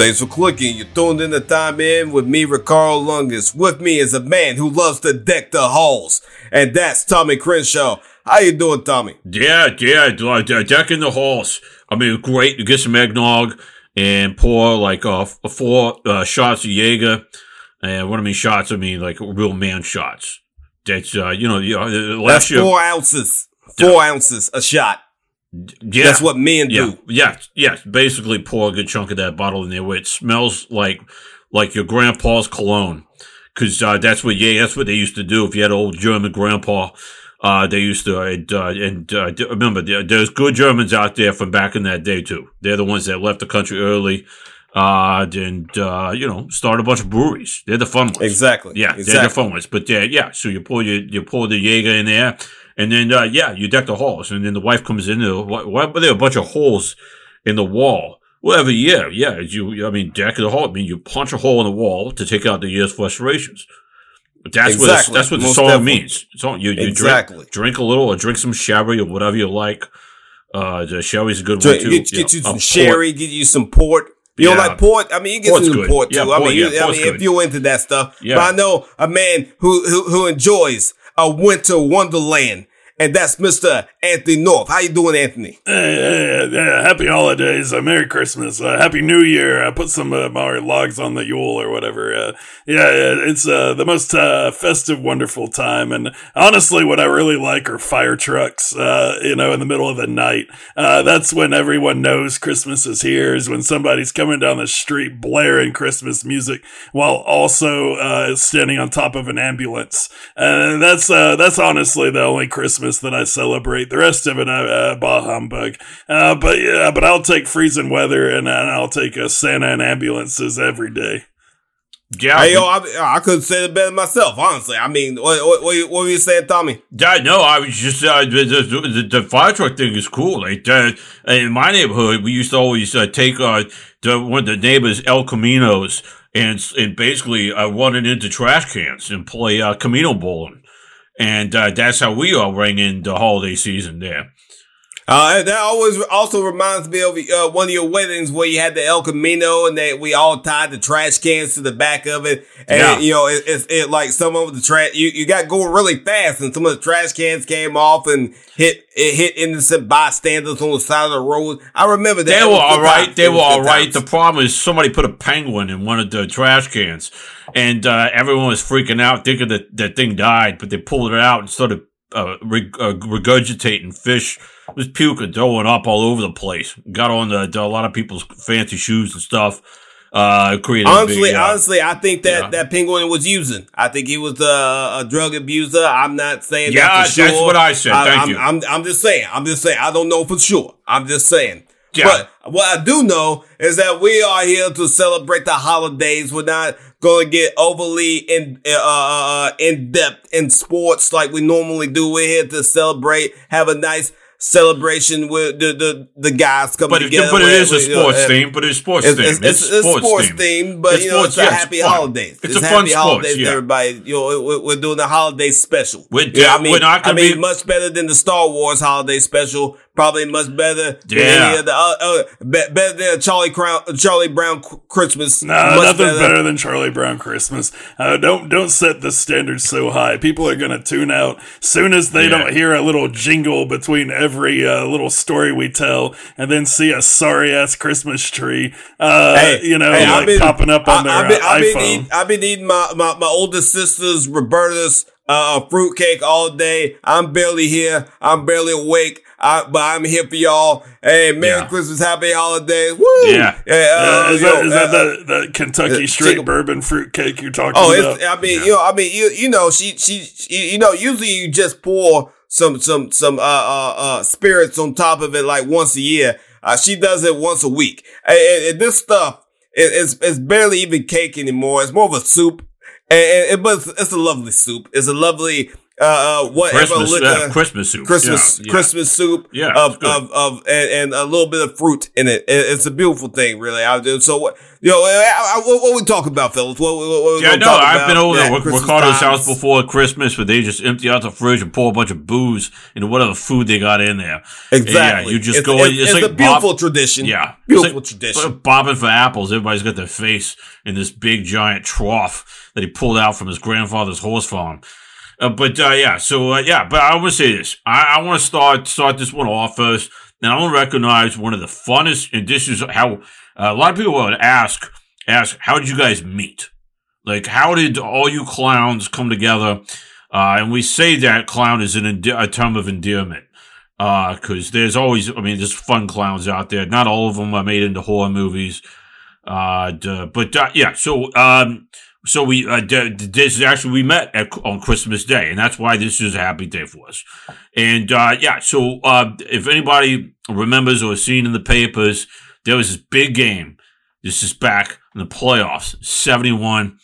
Thanks for clicking. You tuned in the time in with me, Ricardo Lungus. With me is a man who loves to deck the halls, and that's Tommy Crenshaw. How you doing, Tommy? Yeah, yeah, like uh, decking the halls. I mean, great. to get some eggnog and pour like uh, four uh, shots of Jaeger. And what I mean shots, I mean like real man shots. That's uh, you know, uh, last that's year four ounces, four yeah. ounces a shot. Yeah. That's what men yeah. do. Yeah. Yes. Basically pour a good chunk of that bottle in there where it smells like, like your grandpa's cologne. Cause, uh, that's what, yeah, that's what they used to do. If you had an old German grandpa, uh, they used to, and, uh, and uh, remember, there's good Germans out there from back in that day too. They're the ones that left the country early, uh, and, uh, you know, start a bunch of breweries. They're the fun ones. Exactly. Yeah. Exactly. They're the fun ones. But, yeah, yeah. So you pour your, you pour the Jaeger in there and then, uh, yeah, you deck the halls. And then the wife comes in. Why, but there a bunch of holes in the wall. Well, every year, yeah, you, I mean, deck the hall. I mean, you punch a hole in the wall to take out the year's frustrations. That's exactly. what that's what the song definitely. means. So you, you exactly. drink, drink a little or drink some sherry or whatever you like. Uh, the sherry's a good drink, one too. Get, get you, some sherry, get you some port. You yeah. don't like port? I mean, you get Port's some good. port too. Yeah, port, I mean, yeah, you, I mean, if you're into that stuff. Yeah. But I know a man who, who, who enjoys a winter wonderland and that's Mr. Anthony North. How you doing, Anthony? Uh, uh, happy holidays, uh, Merry Christmas, uh, Happy New Year. I put some uh, more logs on the Yule or whatever. Uh, yeah, it's the most festive, wonderful time. And honestly, what I really like are fire trucks. you know, in the middle of the night. that's when everyone knows Christmas is here. Is when somebody's coming down the street blaring Christmas music while also standing on top of an ambulance. That's that's honestly the only Christmas Christmas that I celebrate. The rest of it, uh, uh, bah humbug. Uh, but yeah, but I'll take freezing weather and, and I'll take a Santa and ambulances every day. Yeah, hey, yo, I, I couldn't say it better myself. Honestly, I mean, what, what, what, what were you saying, Tommy? Yeah, no, I was just uh, the, the, the, fire truck thing is cool. Like uh, in my neighborhood, we used to always uh, take uh, the, one of the neighbors' El Caminos and and basically uh, run it into trash cans and play uh, Camino bowling and uh, that's how we all rang in the holiday season there. Uh, that always also reminds me of uh, one of your weddings where you had the El Camino and that we all tied the trash cans to the back of it. And, yeah. you know, it, it's it, like some of the trash, you, you got going really fast and some of the trash cans came off and hit, it hit innocent bystanders on the side of the road. I remember that. They were all right. They were all right. The problem is somebody put a penguin in one of the trash cans and, uh, everyone was freaking out thinking that that thing died, but they pulled it out and started, uh, reg- uh regurgitating fish was puking, throwing up all over the place. Got on the, a lot of people's fancy shoes and stuff. Uh, honestly, big, uh, honestly, I think that yeah. that penguin was using. I think he was a, a drug abuser. I'm not saying yeah, that for sure. that's what I said. Thank I, am you. I'm, I'm just saying. I'm just saying. I don't know for sure. I'm just saying. Yeah. But what I do know is that we are here to celebrate the holidays. We're not going to get overly in uh, uh, uh, in depth in sports like we normally do. We're here to celebrate, have a nice celebration with the the, the guys coming but together. But it is a sports theme. But it's sports it's, theme. It's, it's, it's sports, sports theme. theme. But it's you know, sports, it's a happy holidays. It's, it's a happy fun holidays sports, yeah. to everybody. You know, we're, we're doing a holiday special. We're, yeah, I mean, we're not I mean, be... much better than the Star Wars holiday special probably much better yeah. than any of the uh, uh, better than Charlie Crown, Charlie Brown Christmas. No, nothing better. better. than Charlie Brown Christmas. Uh, don't don't set the standards so high. People are gonna tune out soon as they yeah. don't hear a little jingle between every uh, little story we tell, and then see a sorry ass Christmas tree. Uh, hey, you know, hey, like been, popping up on I, their been, I've been, eating, I've been eating my my, my oldest sister's Roberta's uh, fruitcake all day. I'm barely here. I'm barely awake. I, but I'm here for y'all. Hey, Merry yeah. Christmas, Happy Holidays. Woo! Yeah. yeah uh, is, that, is that the, the Kentucky uh, straight bourbon fruit cake you're talking oh, about? I mean, yeah. you know, I mean, you, you know, she, she, she, you know, usually you just pour some, some, some, uh, uh, uh, spirits on top of it like once a year. Uh, she does it once a week. And, and this stuff, it, it's, it's barely even cake anymore. It's more of a soup. And, and, but it's, it's a lovely soup. It's a lovely, uh, uh whatever Christmas, liquor, yeah, Christmas soup. Christmas Yeah. Christmas soup Yeah, of of of and, and a little bit of fruit in it. It- It's a beautiful thing, really. I do. So what you know? I, I, what, what we talk about, fellas? What, what, what Yeah, no, talk I've about? been over Yeah, to Ric- Christmas Ricardo's house before Christmas where they just empty out the fridge and pour a bunch of booze into whatever food they got in there. Exactly. Yeah, you just it's, go It's. It's, it's like a beautiful Bob- tradition. Yeah. beautiful like- tradition. bobbing for apples. Everybody's got their face in this big giant trough that he pulled out from his grandfather's horse farm. Uh, but uh, yeah, so uh, yeah, but I want to say this. I, I want to start start this one off first. And I want to recognize one of the funnest, and this is how uh, a lot of people would ask ask how did you guys meet? Like how did all you clowns come together? Uh, and we say that clown is an ende- a term of endearment because there's always, I mean, there's fun clowns out there. Not all of them are made into horror movies. Uh, but uh, yeah, so um, so we uh, this is actually we met at, on Christmas Day, and that's why this is a happy day for us. And uh, yeah, so uh, if anybody remembers or has seen in the papers, there was this big game. This is back in the playoffs, seventy one,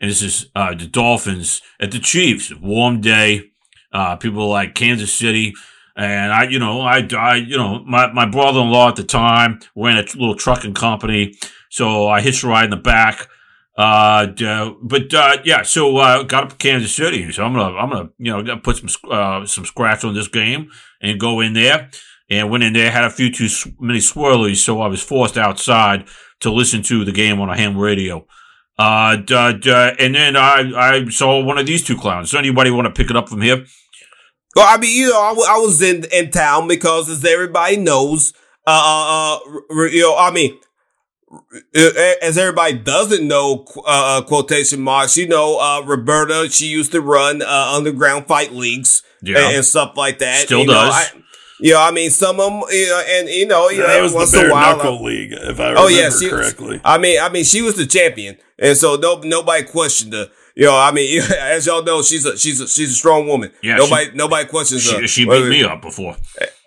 and this is uh, the Dolphins at the Chiefs. Warm day. Uh, people like Kansas City. And I, you know, I, I, you know, my, my brother-in-law at the time ran a little trucking company. So I hitched a ride in the back. Uh, d- but, uh, yeah, so, uh, got up to Kansas City. So I'm gonna, I'm gonna, you know, put some, uh, some scratch on this game and go in there. And went in there, had a few too many swirlies. So I was forced outside to listen to the game on a ham radio. Uh, d- d- and then I, I saw one of these two clowns. Does anybody want to pick it up from here? Well, I mean, you know, I, w- I was in in town because, as everybody knows, uh, uh, uh, you know, I mean, as everybody doesn't know, uh, uh, quotation marks, you know, uh, Roberta, she used to run uh, underground fight leagues Yeah. and, and stuff like that. Still you know, does. I, you know, I mean, some of them, you know, and you know, you know, that was once the bare while, knuckle league, if I remember Oh yeah, she, correctly. I mean, I mean, she was the champion, and so no, nobody questioned her. You know, I mean, as y'all know, she's a she's a she's a strong woman. Yeah, nobody nobody questions her. She, she Wait, beat me up before.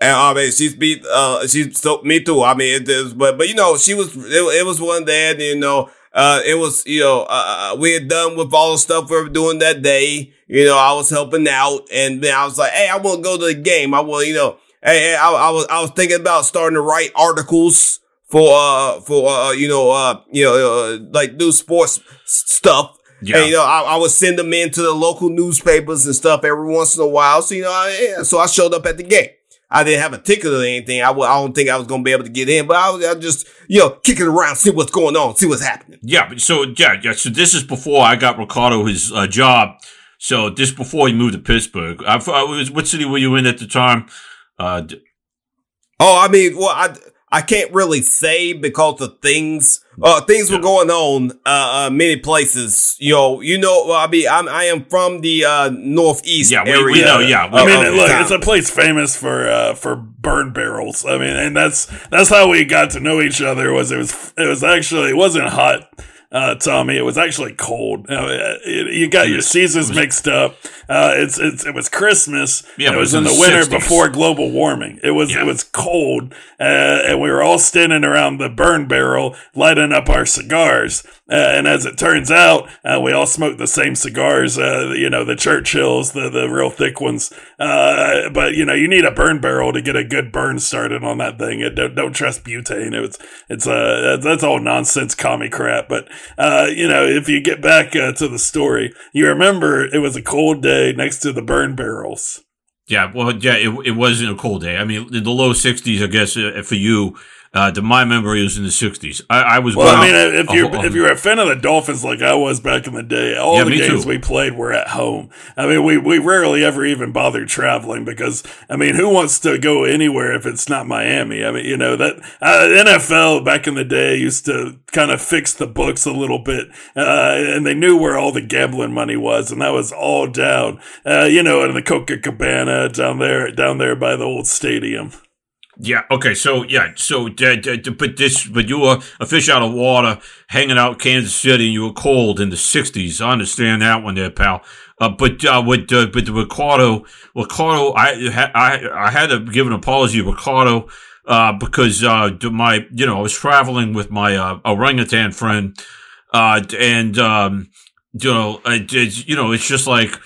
And I mean, she's beat. Uh, she's so me too. I mean, it is, but but you know, she was. It, it was one day, and you know, uh, it was you know, uh, we had done with all the stuff we were doing that day. You know, I was helping out, and then I was like, hey, I want to go to the game. I want, you know, hey, hey, I, I was I was thinking about starting to write articles for uh for uh you know uh you know uh, like do sports stuff. Yeah. And, you know, I, I would send them in to the local newspapers and stuff every once in a while. So, you know, I, yeah, so I showed up at the game. I didn't have a ticket or anything. I, w- I don't think I was going to be able to get in, but I was, I just, you know, kicking around, see what's going on, see what's happening. Yeah, but so yeah, yeah. So this is before I got Ricardo his uh, job. So this before he moved to Pittsburgh. I, I was what city were you in at the time? Uh, Oh, I mean, well, I, I can't really say because of things, uh, things were going on, uh, uh, many places. You know, you know, I mean, I'm, I am from the, uh, northeast Yeah, we- area. we know, yeah, we I mean, look, town. it's a place famous for uh, for burn barrels. I mean, and that's that's how we got to know each other. Was it was it was actually it wasn't hot, uh, Tommy. It was actually cold. You, know, it- you got your seasons mixed up. Uh, it's it's it was Christmas. Yeah, it was in was the the winter 60s. before global warming. It was Yeah. it was cold, uh, and we were all standing around the burn barrel lighting up our cigars. Uh, and as it turns out, uh, we all smoked the same cigars. Uh, you know, the Churchills, the the real thick ones. Uh, but you know, you need a burn barrel to get a good burn started on that thing. It, don't, don't trust butane. It's it's uh, that's all nonsense, commie crap. But uh, you know, if you get back uh, to the story, you remember it was a cold day next to the burn barrels. yeah, well, yeah, it, it wasn't a cold day. I mean, in the low sixties, I guess, uh, for you. Uh, to my memory, it was in the sixties. I, I was. Well, I mean, if you're if you're a fan of the Dolphins like I was back in the day, all Yeah, the games too. we played were at home. I mean, we we rarely ever even bothered traveling because I mean, who wants to go anywhere if it's not Miami? I mean, you know that uh, NFL back in the day used to kind of fix the books a little bit, uh, and they knew where all the gambling money was, and that was all down, uh, you know, in the Copacabana down there down there by the old stadium. Yeah. Okay. So yeah. So d- d- d- but this, but you were a fish out of water, hanging out in Kansas City, and you were cold in the '60s. I understand that one there, pal. Uh, but uh, with uh, but Ricardo, Ricardo, I ha- I I had to give an apology to Ricardo uh, because uh, my you know I was traveling with my uh, orangutan friend, uh, and um, you know I, it's, you know it's just like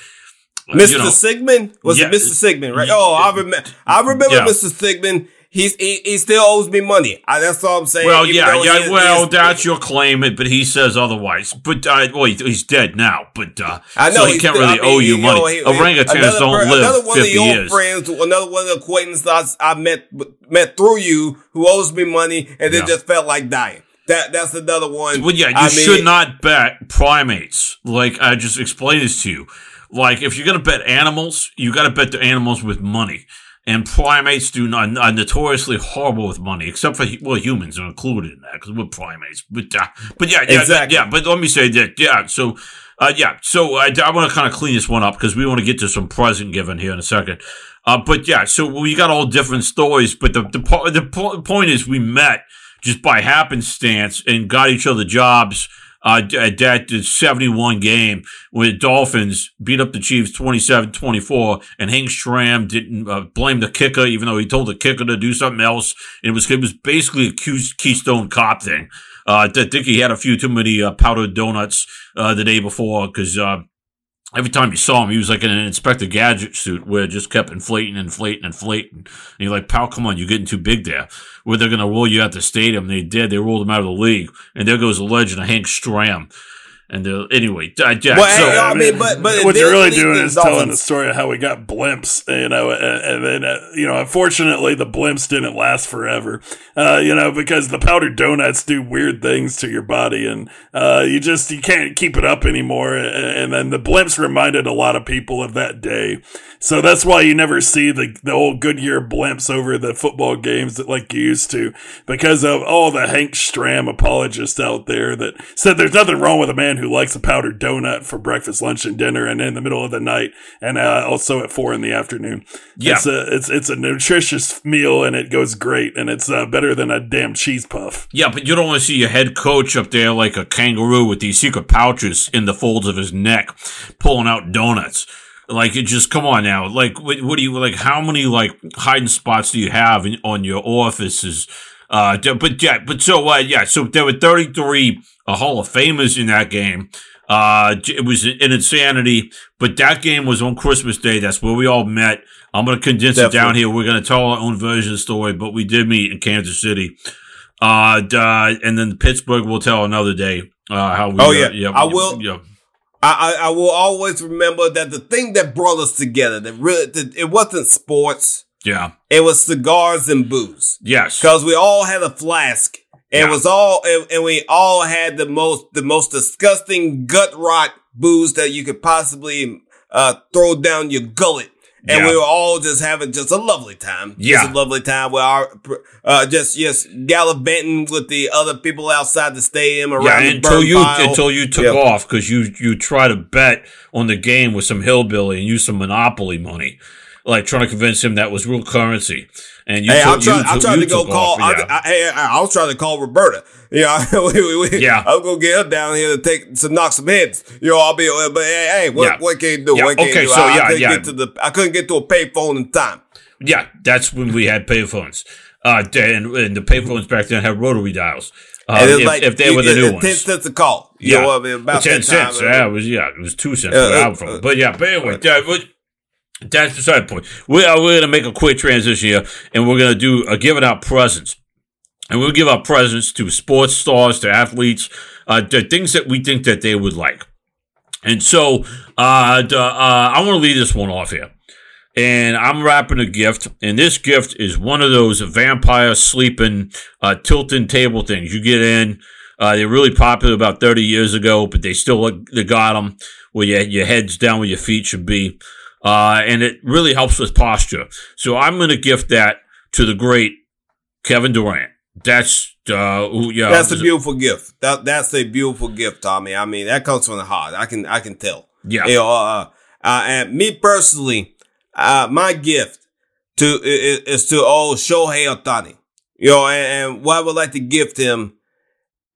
Mr. You know, Sigmund was yeah, it Mr. Sigmund, right? Oh, I remember. I remember yeah. Mr. Sigmund. He's he, he still owes me money. I, that's all I'm saying. Well, yeah, yeah. Is, well, that's your claim, but he says otherwise. But uh, well, he's dead now. But uh, I know so he can't still, really I mean, owe you he, money. You know, he, Orangutans don't live another one 50 of the old friends, another one of the acquaintances I, I met met through you who owes me money, and then yeah. just felt like dying. That that's another one. Well, yeah, you I should mean, not bet primates. Like I just explained this to you. Like if you're gonna bet animals, you got to bet the animals with money. And primates do not are notoriously horrible with money, except for well, humans are included in that because we're primates. But uh, but yeah, yeah, exactly. yeah. But let me say that yeah. So uh, yeah, so I, I want to kind of clean this one up because we want to get to some present given here in a second. Uh, but yeah, so we got all different stories. But the the, the point is, we met just by happenstance and got each other jobs uh, at that 71 game where the Dolphins beat up the Chiefs 27-24 and Hank Stram didn't uh, blame the kicker even though he told the kicker to do something else. It was, it was basically a Keystone Cop thing. Uh, I think he had a few too many uh, powdered donuts uh, the day before because uh, every time you saw him, he was like in an Inspector Gadget suit where it just kept inflating, inflating, inflating. And you're like, pal, come on, you're getting too big there. Where they're going to roll you out the stadium. They did. They rolled him out of the league. And there goes the legend of Hank Stram. And uh, anyway, Jack. Well, so, I mean, but, but what you're really doing is telling the story of how we got blimps, you know, and, and then uh, you know, unfortunately, the blimps didn't last forever, uh, you know, because the powdered donuts do weird things to your body, and uh, you just you can't keep it up anymore. And, and then the blimps reminded a lot of people of that day. So that's why you never see the, the old Goodyear blimps over the football games that like you used to because of all the Hank Stram apologists out there that said there's nothing wrong with a man who likes a powdered donut for breakfast, lunch, and dinner and in the middle of the night and uh, also at four in the afternoon. Yeah. It's a, it's, it's a nutritious meal and it goes great and it's uh, better than a damn cheese puff. Yeah, but you don't want to see your head coach up there like a kangaroo with these secret pouches in the folds of his neck pulling out donuts. Like, it just come on now. Like, what, what do you like? How many like hiding spots do you have in, on your offices? Uh, but yeah, but so uh, yeah, so there were 33 uh, Hall of Famers in that game. Uh, it was an insanity, but that game was on Christmas Day. That's where we all met. I'm going to condense Definitely. it down here. We're going to tell our own version of the story, but we did meet in Kansas City. Uh, uh and then Pittsburgh will tell another day, uh, how we, oh, yeah. yeah I will. Yeah. I, I, I will always remember that the thing that brought us together, that really, that it wasn't sports. Yeah. It was cigars and booze. Yes. Cause we all had a flask. And yeah. it was all, and, and, we all had the most, the most disgusting gut rot booze that you could possibly, uh, throw down your gullet and yeah. we were all just having just a lovely time. Yeah, just a lovely time. We are uh, just just gallivanting with the other people outside the stadium around yeah, until you pile. until you took off because you you try to bet on the game with some hillbilly and use some monopoly money, like trying to convince him that was real currency. And you, hey, I'm trying. I'm trying to go call. Off, yeah. I, was trying to call Roberta. Yeah, we, we, yeah. I'm gonna get her down here to take to knock some heads. You know, I'll be. But hey, hey what yeah. what can you do? Yeah. What can okay, you do? so I, yeah, I couldn't yeah. Get to the, I couldn't get to a payphone in time. Yeah, that's when we had payphones. Uh, and, and the payphones back then had rotary dials. Um, if, like, if, they were the new ones, ten cents a call. You yeah, know, I mean, about ten cents. yeah, it was yeah, it was two cents uh, uh, uh, But yeah, but anyway, uh, that's the point. We are we're gonna make a quick transition here, and we're gonna do a giving out presents, and we'll give out presents to sports stars, to athletes, uh, the things that we think that they would like. And so, uh, the, uh, I want to leave this one off here, and I'm wrapping a gift, and this gift is one of those vampire sleeping, uh, tilting table things you get in. Uh, they're really popular about 30 years ago, but they still they got them where your head's down where your feet should be uh, and it really helps with posture. So I'm going to gift that to the great Kevin Durant. That's uh, yeah. That's a beautiful gift. That that's a beautiful gift, Tommy. I mean, that comes from the heart. I can I can tell. Yeah. You know, uh, uh, and me personally, uh, my gift to is, is to old Shohei Ohtani. You know, and, and, what I would like to gift him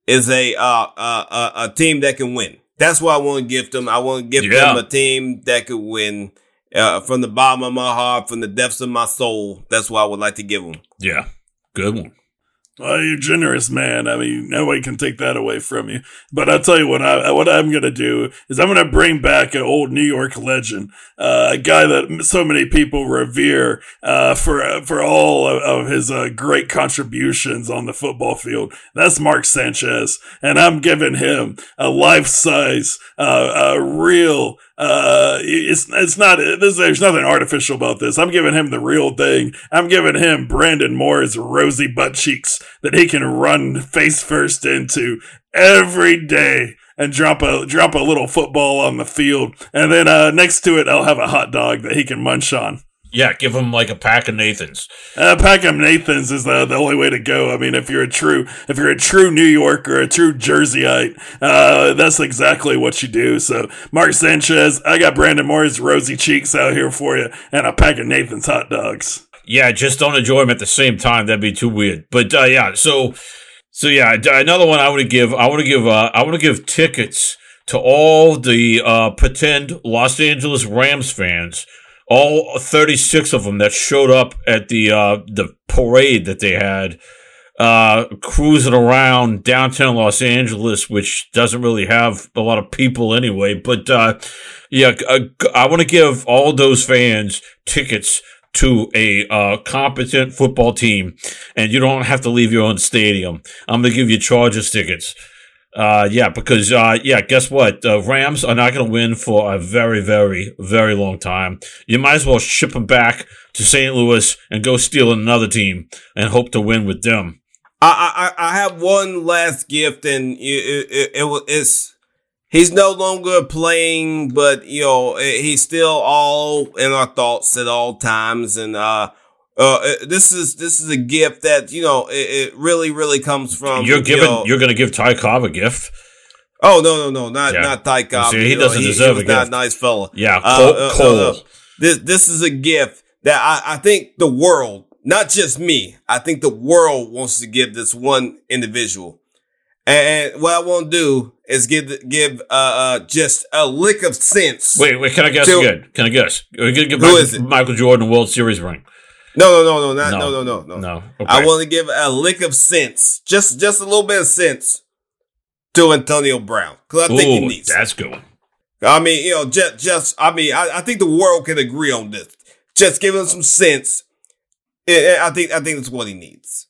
is a uh, uh, a team that can win. That's what I want to gift him. I want to gift yeah. him a team that could win uh, from the bottom of my heart, from the depths of my soul. That's what I would like to give him. Yeah, good one. Well, you're generous, man. I mean, nobody can take that away from you. But I'll tell you what I what I'm gonna do is I'm gonna bring back an old New York legend, uh, a guy that so many people revere uh, for for all of, of his uh, great contributions on the football field. That's Mark Sanchez, and I'm giving him a life size, uh, a real uh, it's it's not this, there's nothing artificial about this. I'm giving him the real thing. I'm giving him Brandon Moore's rosy butt cheeks that he can run face first into every day and drop a drop a little football on the field, and then uh, next to it I'll have a hot dog that he can munch on. Yeah, give him like a pack of Nathan's. A pack of Nathan's is the, the only way to go. I mean, if you're a true if you're a true New Yorker, a true Jerseyite, uh, that's exactly what you do. So, Mark Sanchez, I got Brandon Moore's rosy cheeks out here for you, and a pack of Nathan's hot dogs. Yeah, just don't enjoy them at the same time. That'd be too weird. But uh, yeah, so so yeah, another one I want to give. I want to give. Uh, I want to give tickets to all the uh, pretend Los Angeles Rams fans all 36 of them that showed up at the uh, the parade that they had uh, cruising around downtown Los Angeles, which doesn't really have a lot of people anyway. But uh, yeah, uh, I want to give all those fans tickets to a uh, competent football team, and you don't have to leave your own stadium. I'm going to give you Chargers tickets. Uh, yeah, because, uh, yeah, guess what? The Rams are not going to win for a very, very, very long time. You might as well ship them back to St. Louis and go steal another team and hope to win with them. I, I, I have one last gift and it, it, it, it's, he's no longer playing, but you know, he's still all in our thoughts at all times. And, uh, uh, uh, this is this is a gift that you know it, it really really comes from. You're giving. You know, you're going to give Ty Cobb a gift. Oh no no no not yeah. not Ty Cobb. See, he doesn't know, deserve he, a gift. Not a nice fella. Yeah, uh, Cole. Uh, Cole. Uh, this this is a gift that I, I think the world, not just me, I think the world wants to give this one individual. And what I want to do is give give uh, just a lick of sense. Wait, wait, can I guess to, again? Can I guess? Are we gonna give Michael, Michael Jordan a World Series ring? No, no, no, no, not, no, no, no, no. No. Okay. I want to give a lick of sense, just just a little bit of sense to Antonio Brown because I think he needs. That's good. I mean, you know, just just I mean, I, I think the world can agree on this. Just give him some sense. I think I think that's what he needs.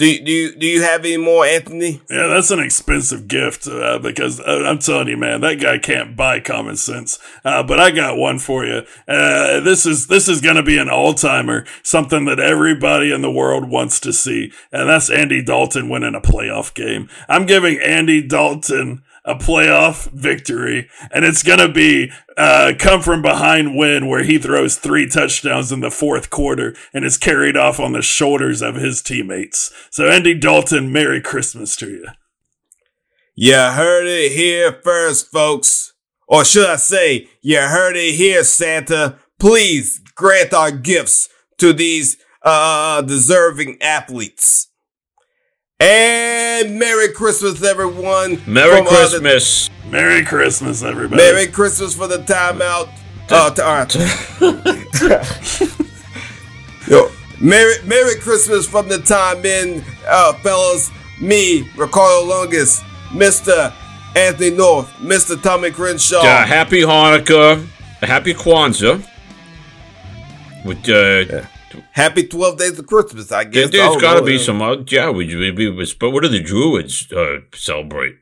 Do do you, do you have any more, Anthony? Yeah, that's an expensive gift uh, because uh, I'm telling you, man, that guy can't buy common sense. Uh, but I got one for you. Uh, this is this is going to be an all timer, something that everybody in the world wants to see, and that's Andy Dalton winning a playoff game. I'm giving Andy Dalton a playoff victory, and it's going to be uh, come from behind win where he throws three touchdowns in the fourth quarter and is carried off on the shoulders of his teammates. So, Andy Dalton, Merry Christmas to you. You heard it here first, folks. Or should I say, you heard it here, Santa. Please grant our gifts to these uh, deserving athletes. And Merry Christmas, everyone. Merry Christmas. The- Merry Christmas, everybody. Merry Christmas for the timeout. Uh, t- all right. Yo, Merry, Merry Christmas from the time in, uh, fellas. Me, Ricardo Longus, Mr. Anthony North, Mr. Tommy Crenshaw. Uh, happy Hanukkah. Happy Kwanzaa. With, uh, yeah. Happy 12 days of Christmas, I guess. There, has got to be some, uh, yeah, we, we, we, but what do the Druids uh, celebrate?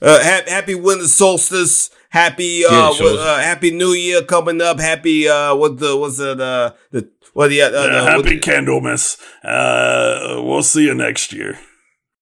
Uh, ha- happy winter solstice. Happy, uh, yeah, so uh, happy New Year coming up. Happy, uh, what the, what's it, uh, the, what the, uh, uh, happy Candlemas. Uh, we'll see you next year.